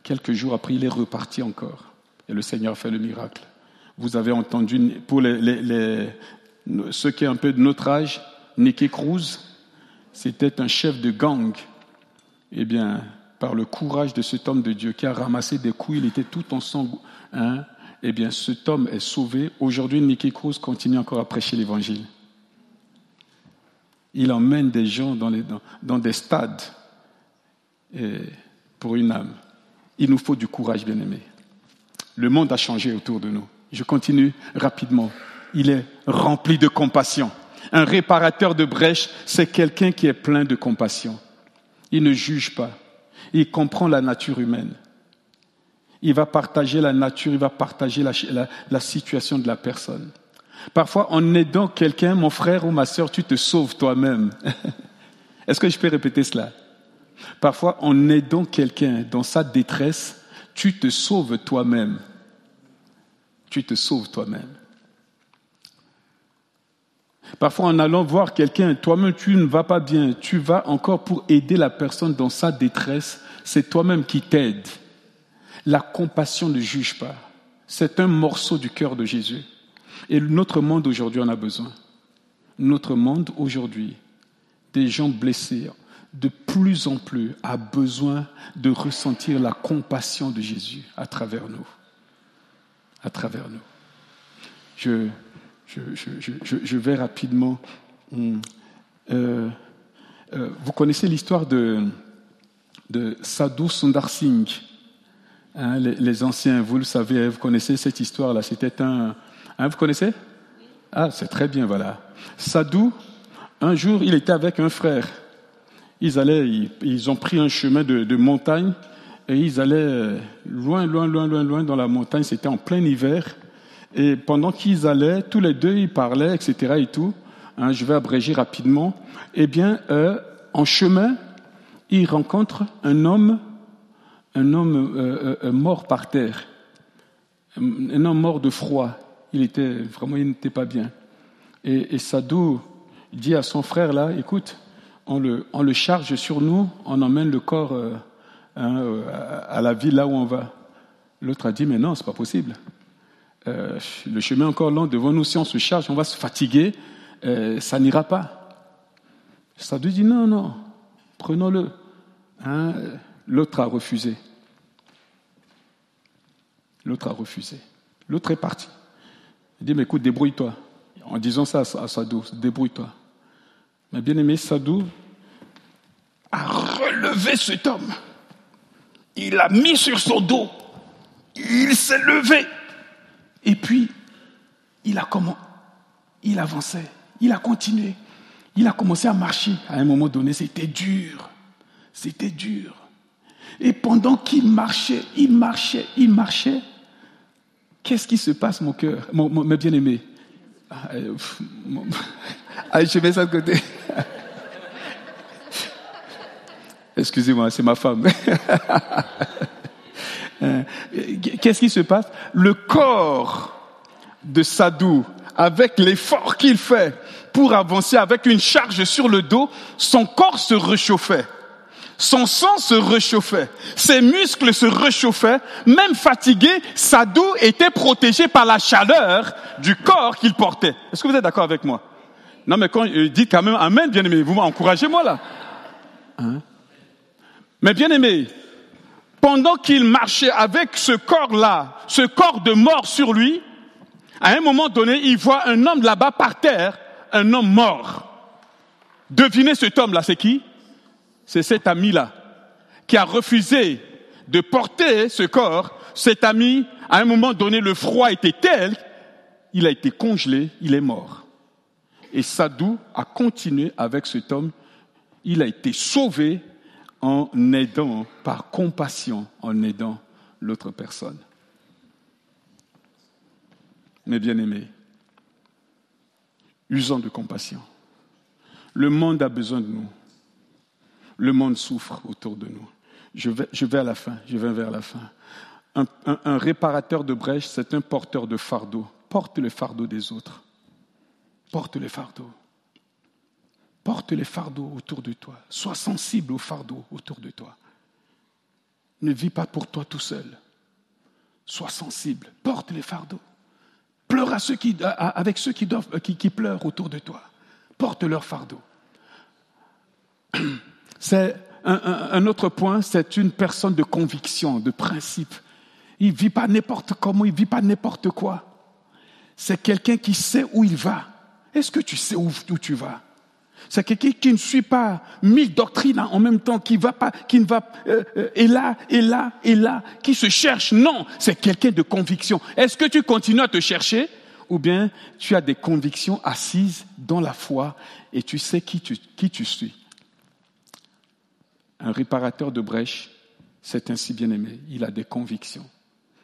Quelques jours après, il est reparti encore. Et le Seigneur fait le miracle. Vous avez entendu, pour ceux qui ont un peu de notre âge, Nicky Cruz, c'était un chef de gang. Eh bien, par le courage de cet homme de Dieu qui a ramassé des coups, il était tout en sang. Hein, eh bien, cet homme est sauvé. Aujourd'hui, Nicky Cruz continue encore à prêcher l'évangile. Il emmène des gens dans, des stades pour une âme. Il nous faut du courage, bien-aimé. Le monde a changé autour de nous. Je continue rapidement. Il est rempli de compassion. Un réparateur de brèches, c'est quelqu'un qui est plein de compassion. Il ne juge pas. Il comprend la nature humaine. Il va partager la nature, il va partager la, situation de la personne. Parfois, en aidant quelqu'un, mon frère ou ma soeur, tu te sauves toi-même. *laughs* Est-ce que je peux répéter cela? Parfois, en aidant quelqu'un dans sa détresse, tu te sauves toi-même. Tu te sauves toi-même. Parfois, en allant voir quelqu'un, toi-même, tu ne vas pas bien, tu vas encore pour aider la personne dans sa détresse, c'est toi-même qui t'aide. La compassion ne juge pas. C'est un morceau du cœur de Jésus. Et notre monde aujourd'hui en a besoin. Notre monde aujourd'hui, des gens blessés, de plus en plus a besoin de ressentir la compassion de Jésus à travers nous. À travers nous. Je, vais rapidement. Hum, euh, euh, vous connaissez l'histoire de, de Sadhu Sundar Singh. Hein, les, anciens, vous le savez, vous connaissez cette histoire-là. C'était un. Hein, vous connaissez? Ah, c'est très bien, voilà. Sadhu, un jour, il était avec un frère. Ils allaient, ils, ont pris un chemin de, de, montagne et ils allaient loin, loin, loin, loin, loin dans la montagne. C'était en plein hiver. Et pendant qu'ils allaient, tous les deux, ils parlaient, etc. et tout. Hein, je vais abréger rapidement. Eh bien, euh, en chemin, ils rencontrent un homme, un homme euh, euh, mort par terre, un homme mort de froid. Il était vraiment, il n'était pas bien. Et, Sadou dit à son frère là, écoute, on le, on le charge sur nous, on emmène le corps hein, à la ville là où on va. L'autre a dit, mais non, c'est pas possible. Euh, le chemin est encore long devant nous, si on se charge, on va se fatiguer, euh, ça n'ira pas. Lui dit non, non, prenons-le. Hein, l'autre a refusé. L'autre a refusé. L'autre est parti. Il dit, mais écoute, débrouille-toi. En disant ça à Sadou, débrouille-toi. Mais bien aimé, Sadou a relevé cet homme. Il l'a mis sur son dos. Il s'est levé. Et puis, il a comment Il avançait, il a continué, il a commencé à marcher. À un moment donné, c'était dur, c'était dur. Et pendant qu'il marchait, il marchait, il marchait, qu'est-ce qui se passe, mon cœur, mon, mes bien-aimés? Ah, euh, *laughs* je mets ça de côté. *laughs* Excusez-moi, c'est ma femme. *laughs* Euh, qu'est-ce qui se passe? Le corps de Sadou, avec l'effort qu'il fait pour avancer avec une charge sur le dos, son corps se réchauffait. Son sang se réchauffait, ses muscles se réchauffaient, même fatigué, Sadou était protégé par la chaleur du corps qu'il portait. Est-ce que vous êtes d'accord avec moi? Non, mais quand il dit quand même Amen, bien aimé, vous m'encouragez moi là. Hein? Mais bien aimé, pendant qu'il marchait avec ce corps-là, ce corps de mort sur lui, à un moment donné, il voit un homme là-bas par terre, un homme mort. Devinez cet homme-là, c'est qui? C'est cet ami-là, qui a refusé de porter ce corps. Cet ami, à un moment donné, le froid était tel, il a été congelé, il est mort. Et Sadou a continué avec cet homme. Il a été sauvé en aidant, par compassion, en aidant l'autre personne. Mes bien-aimés, usons de compassion. Le monde a besoin de nous. Le monde souffre autour de nous. Je vais, à la fin, je vais vers la fin. Un, réparateur de brèche, c'est un porteur de fardeau. Porte le fardeau des autres. Porte le fardeau. Porte les fardeaux autour de toi. Sois sensible aux fardeaux autour de toi. Ne vis pas pour toi tout seul. Sois sensible. Porte les fardeaux. Pleure avec ceux qui, doivent, qui, qui pleurent autour de toi. Porte leurs fardeaux. *clears throat* C'est un, autre point, c'est une personne de conviction, de principe. Il vit pas n'importe comment, il vit pas n'importe quoi. C'est quelqu'un qui sait où il va. Est-ce que tu sais où, où tu vas? C'est quelqu'un qui ne suit pas mille doctrines en même temps, qui va pas, qui ne va euh, euh, et là et là et là, qui se cherche. Non, c'est quelqu'un de conviction. Est-ce que tu continues à te chercher? Ou bien tu as des convictions assises dans la foi et tu sais qui tu, qui tu suis Un réparateur de brèche, c'est ainsi bien aimé. Il a des convictions.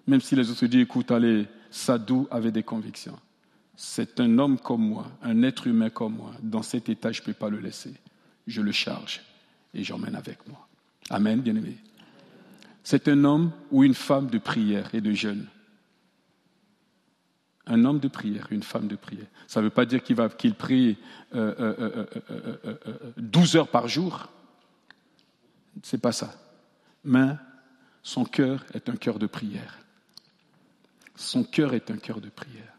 Même si les autres disent, écoute, allez, Sadou avait des convictions c'est un homme comme moi, un être humain comme moi. Dans cet état, je ne peux pas le laisser. Je le charge et j'emmène avec moi. Amen, bien-aimé. C'est un homme ou une femme de prière et de jeûne. Un homme de prière, une femme de prière. Ça ne veut pas dire qu'il qu'il prie euh, euh, euh, 12 heures par jour. C'est pas ça. Mais son cœur est un cœur de prière. Son cœur est un cœur de prière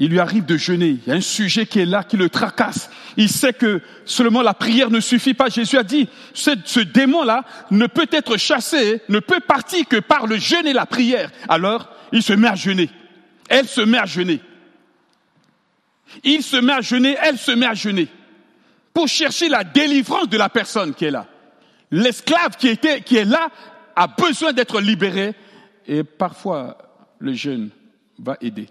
il lui arrive de jeûner. Il y a un sujet qui est là, qui le tracasse. Il sait que seulement la prière ne suffit pas. Jésus a dit, ce, démon-là ne peut être chassé, ne peut partir que par le jeûne et la prière. Alors, il se met à jeûner. Elle se met à jeûner. Il se met à jeûner, elle se met à jeûner. Pour chercher la délivrance de la personne qui est là. L'esclave qui, est là a besoin d'être libéré. Et parfois, le jeûne va aider.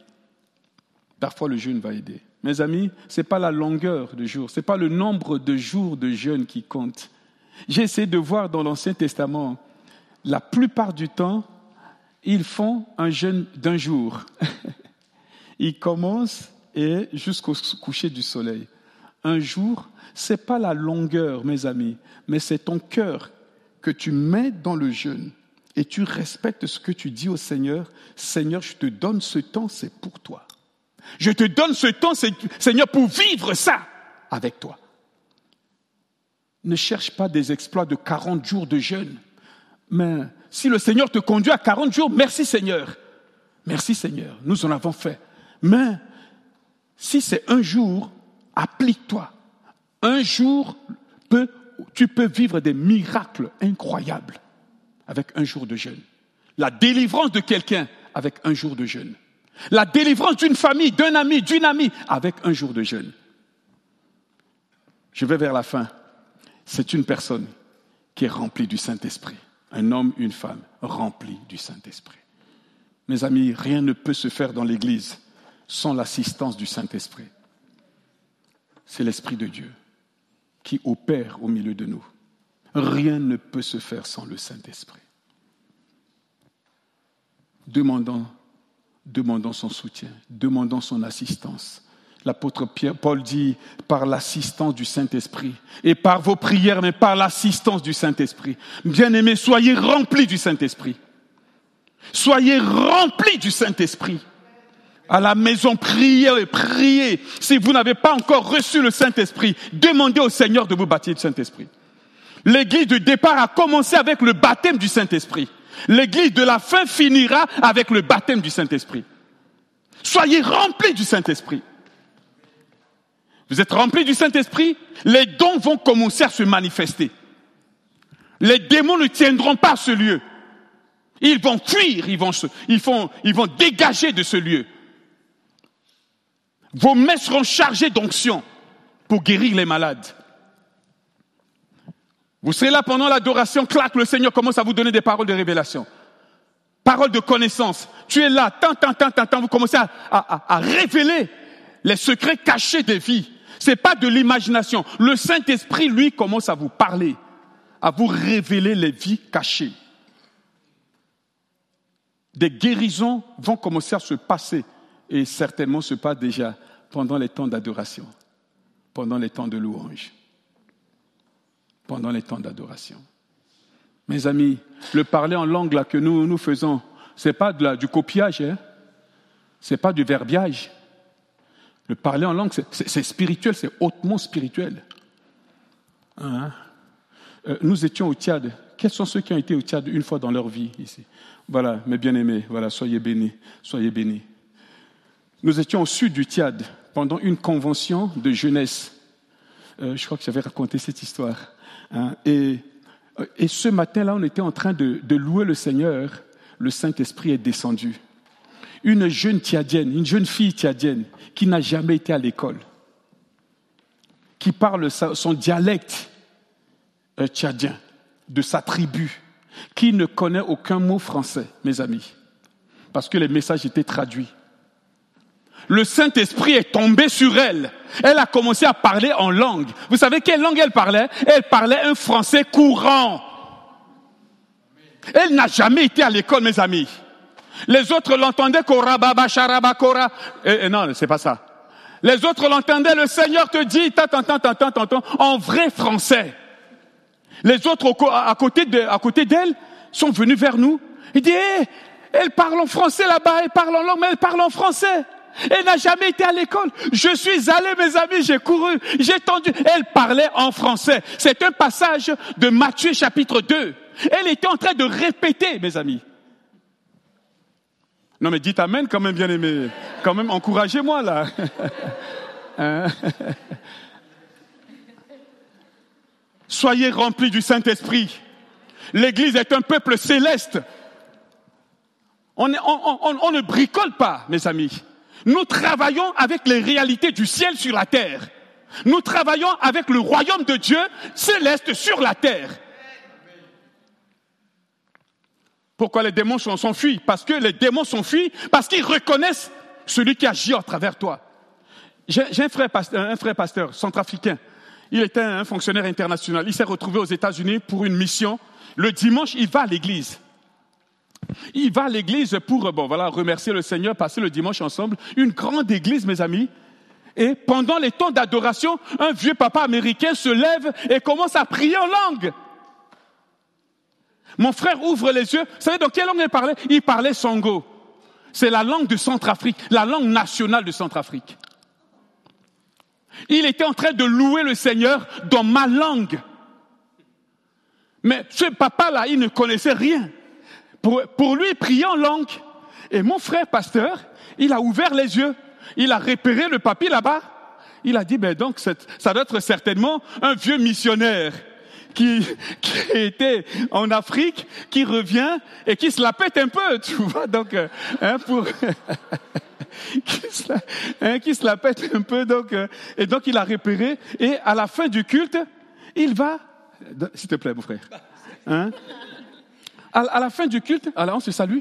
Parfois, le jeûne va aider. Mes amis, ce n'est pas la longueur de jour, ce n'est pas le nombre de jours de jeûne qui compte. J'ai essayé de voir dans l'Ancien Testament, la plupart du temps, ils font un jeûne d'un jour. *laughs* ils commencent et jusqu'au coucher du soleil. Un jour, ce n'est pas la longueur, mes amis, mais c'est ton cœur que tu mets dans le jeûne et tu respectes ce que tu dis au Seigneur. Seigneur, je te donne ce temps, c'est pour toi. Je te donne ce temps, Seigneur, pour vivre ça avec toi. Ne cherche pas des exploits de 40 jours de jeûne. Mais si le Seigneur te conduit à 40 jours, merci Seigneur. Merci Seigneur, nous en avons fait. Mais si c'est un jour, applique-toi. Un jour, tu peux vivre des miracles incroyables avec un jour de jeûne. La délivrance de quelqu'un avec un jour de jeûne. La délivrance d'une famille, d'un ami, d'une amie, avec un jour de jeûne. Je vais vers la fin. C'est une personne qui est remplie du Saint-Esprit. Un homme, une femme, remplie du Saint-Esprit. Mes amis, rien ne peut se faire dans l'Église sans l'assistance du Saint-Esprit. C'est l'Esprit de Dieu qui opère au milieu de nous. Rien ne peut se faire sans le Saint-Esprit. Demandons demandant son soutien, demandant son assistance. L'apôtre Paul dit par l'assistance du Saint-Esprit et par vos prières, mais par l'assistance du Saint-Esprit. Bien-aimés, soyez remplis du Saint-Esprit. Soyez remplis du Saint-Esprit. À la maison, priez et priez. Si vous n'avez pas encore reçu le Saint-Esprit, demandez au Seigneur de vous baptiser du Saint-Esprit. L'église du départ a commencé avec le baptême du Saint-Esprit. L'église de la fin finira avec le baptême du Saint-Esprit. Soyez remplis du Saint-Esprit. Vous êtes remplis du Saint-Esprit, les dons vont commencer à se manifester. Les démons ne tiendront pas ce lieu. Ils vont fuir, ils vont, ils, vont, ils vont dégager de ce lieu. Vos mains seront chargées d'onction pour guérir les malades. Vous serez là pendant l'adoration, clac, le Seigneur commence à vous donner des paroles de révélation. Paroles de connaissance. Tu es là, tant, tant, tant, tant, tant, vous commencez à, à, à révéler les secrets cachés des vies. C'est pas de l'imagination. Le Saint-Esprit, lui, commence à vous parler, à vous révéler les vies cachées. Des guérisons vont commencer à se passer et certainement se passent déjà pendant les temps d'adoration, pendant les temps de louange pendant les temps d'adoration. Mes amis, le parler en langue là que nous, nous faisons, c'est pas de la, du copiage, hein? c'est pas du verbiage. Le parler en langue, c'est spirituel, c'est hautement spirituel. Hein? Euh, nous étions au Tchad. Quels sont ceux qui ont été au Tchad une fois dans leur vie ici? Voilà, mes bien-aimés, voilà, soyez bénis, soyez bénis. Nous étions au sud du Tchad pendant une convention de jeunesse. Euh, je crois que j'avais raconté cette histoire. Hein. et, et, ce matin-là, on était en train de, de louer le Seigneur. Le Saint-Esprit est descendu. Une jeune Tchadienne, une jeune fille Tchadienne qui n'a jamais été à l'école, qui parle son dialecte euh, tchadien de sa tribu, qui ne connaît aucun mot français, mes amis, parce que les messages étaient traduits le Saint-Esprit est tombé sur elle. Elle a commencé à parler en langue. Vous savez quelle langue elle parlait? Elle parlait un français courant. Elle n'a jamais été à l'école, mes amis. Les autres l'entendaient, Kora, Baba, Sharaba, Kora. Et, et non, c'est pas ça. Les autres l'entendaient, le Seigneur te dit, tant, tant, tant, en vrai français. Les autres à côté d'elle sont venus vers nous. Il dit, eh, elle parle en français là-bas, elle parle en langue, mais elle parle en français. Elle n'a jamais été à l'école. Je suis allé, mes amis, j'ai couru, j'ai tendu. Elle parlait en français. C'est un passage de Matthieu chapitre 2. Elle était en train de répéter, mes amis. Non mais dites Amen quand même, bien aimé. Quand même, encouragez-moi là. *laughs* Hein? Soyez remplis du Saint-Esprit. L'Église est un peuple céleste. On, on, ne bricole pas, mes amis. Nous travaillons avec les réalités du ciel sur la terre. Nous travaillons avec le royaume de Dieu céleste sur la terre. Pourquoi les démons s'enfuient Parce que les démons s'enfuient parce qu'ils reconnaissent celui qui agit à travers toi. J'ai un frère, pasteur, un frère pasteur centrafricain. Il était un fonctionnaire international. Il s'est retrouvé aux États-Unis pour une mission. Le dimanche, il va à l'église. Il va à l'église pour, remercier le Seigneur, passer le dimanche ensemble. Une grande église, mes amis. Et pendant les temps d'adoration, un vieux papa américain se lève et commence à prier en langue. Mon frère ouvre les yeux. Vous savez dans quelle langue il parlait? Il parlait Sango. C'est la langue de Centrafrique, la langue nationale de Centrafrique. Il était en train de louer le Seigneur dans ma langue. Mais ce papa-là, il ne connaissait rien pour, pour lui prier en langue. Et mon frère pasteur, il a ouvert les yeux. Il a repéré le papier là-bas. Il a dit, ben donc, ça doit être certainement un vieux missionnaire qui, qui était en Afrique, qui revient et qui se la pète un peu, tu vois. Donc, euh, hein, pour *laughs* qui, se la, hein, qui se la pète un peu. Donc, euh, et donc, il a repéré. Et à la fin du culte, il va, s'il te plaît, mon frère. Hein, à, la fin du culte, alors on se salue.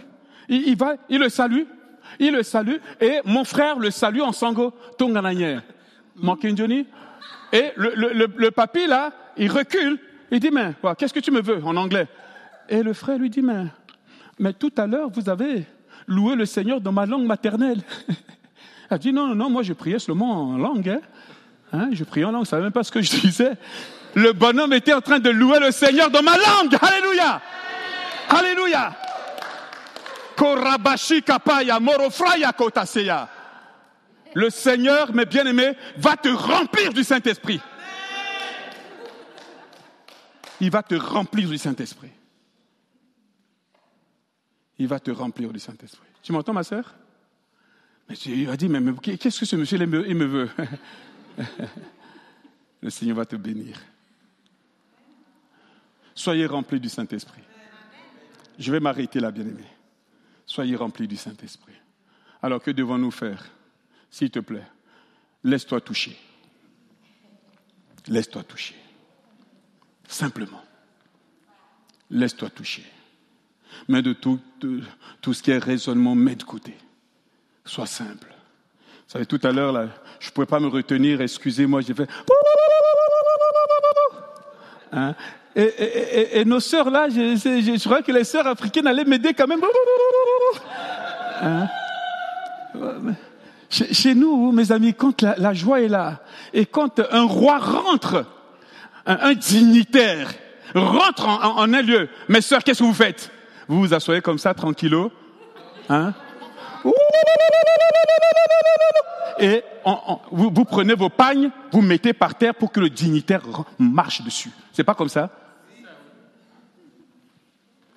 Il, va, il le salue, il le salue, et mon frère le salue en sango, tongananière. Johnny. Et le, le, le, papy, là, il recule. Il dit, mais, qu'est-ce que tu me veux, en anglais? Et le frère lui dit, mais, mais tout à l'heure, vous avez loué le Seigneur dans ma langue maternelle. *laughs* Elle dit, non, non, non, moi, je priais seulement en langue, hein. hein je priais en langue, je savais même pas ce que je disais. Le bonhomme était en train de louer le Seigneur dans ma langue. Alléluia. Alléluia. Le Seigneur, mes bien-aimés, va te remplir du Saint-Esprit. Il va te remplir du Saint-Esprit. Il va te remplir du Saint-Esprit. Tu m'entends, ma sœur? Mais tu as dit, mais, qu'est-ce que ce monsieur il me veut? *laughs* Le Seigneur va te bénir. Soyez remplis du Saint-Esprit. Je vais m'arrêter là, bien-aimé. Soyez remplis du Saint-Esprit. Alors que devons-nous faire? S'il te plaît, laisse-toi toucher. Laisse-toi toucher. Simplement. Laisse-toi toucher. Mais de tout, tout ce qui est raisonnement, mets de côté. Sois simple. Vous savez, tout à l'heure, là, je ne pouvais pas me retenir, excusez-moi, j'ai fait... Hein? Et, nos sœurs là, je, crois que les sœurs africaines allaient m'aider quand même. Hein? Chez, nous, mes amis, quand la, joie est là, et quand un roi rentre, un, dignitaire rentre en, un lieu. Mes sœurs, qu'est-ce que vous faites? Vous vous asseyez comme ça, tranquillo. Hein? Et vous, vous, prenez vos pagnes, vous mettez par terre pour que le dignitaire marche dessus. C'est pas comme ça?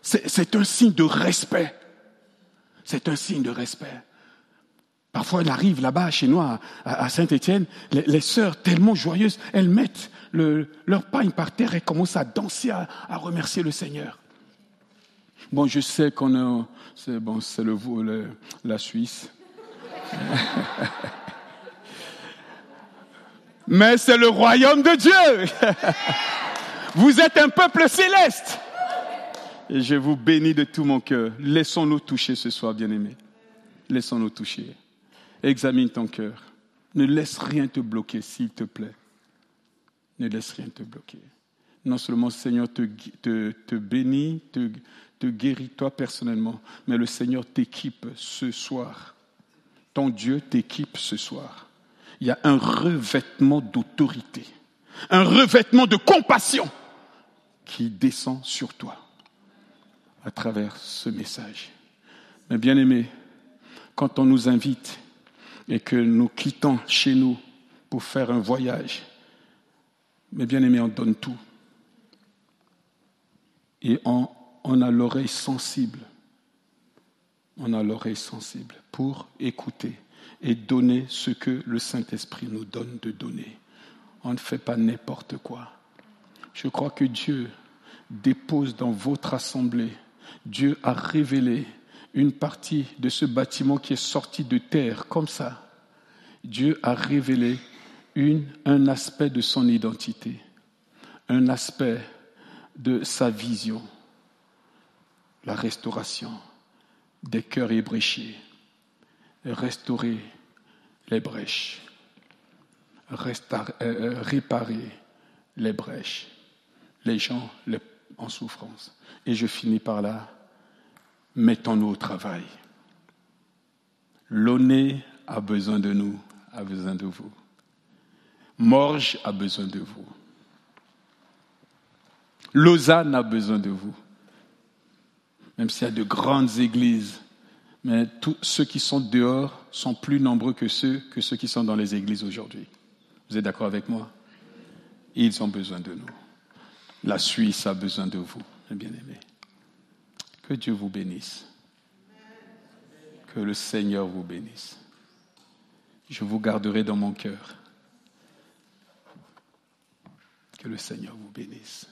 C'est un signe de respect. C'est un signe de respect. Parfois, elle arrive là-bas, chez nous, à, Saint-Étienne, les, sœurs, tellement joyeuses, elles mettent leur pagne par terre et commencent à danser, à, remercier le Seigneur. Bon, je sais qu'on est, c'est bon, c'est le, le, la Suisse. *laughs* Mais c'est le royaume de Dieu. *laughs* Vous êtes un peuple céleste. Et je vous bénis de tout mon cœur. Laissons-nous toucher ce soir, bien-aimés. Laissons-nous toucher. Examine ton cœur. Ne laisse rien te bloquer, s'il te plaît. Ne laisse rien te bloquer. Non seulement le Seigneur te, te, bénit, te, te guérit toi personnellement, mais le Seigneur t'équipe ce soir. Ton Dieu t'équipe ce soir. Il y a un revêtement d'autorité, un revêtement de compassion qui descend sur toi à travers ce message. Mais bien aimé, quand on nous invite et que nous quittons chez nous pour faire un voyage, mais bien aimé, on donne tout. Et on, on a l'oreille sensible. On a l'oreille sensible pour écouter et donner ce que le Saint-Esprit nous donne de donner. On ne fait pas n'importe quoi. Je crois que Dieu dépose dans votre assemblée, Dieu a révélé une partie de ce bâtiment qui est sorti de terre, comme ça. Dieu a révélé une, un aspect de son identité, un aspect de sa vision, la restauration des cœurs ébréchés, restaurer les brèches, euh, euh, réparer les brèches, les gens en souffrance. Et je finis par là, mettons-nous au travail. L'ONE a besoin de nous, a besoin de vous. Morge a besoin de vous. Lausanne a besoin de vous. Même s'il y a de grandes églises, mais tous ceux qui sont dehors sont plus nombreux que ceux, que ceux qui sont dans les églises aujourd'hui. Vous êtes d'accord avec moi? Ils ont besoin de nous. La Suisse a besoin de vous, mes bien-aimés. Que Dieu vous bénisse. Que le Seigneur vous bénisse. Je vous garderai dans mon cœur. Que le Seigneur vous bénisse.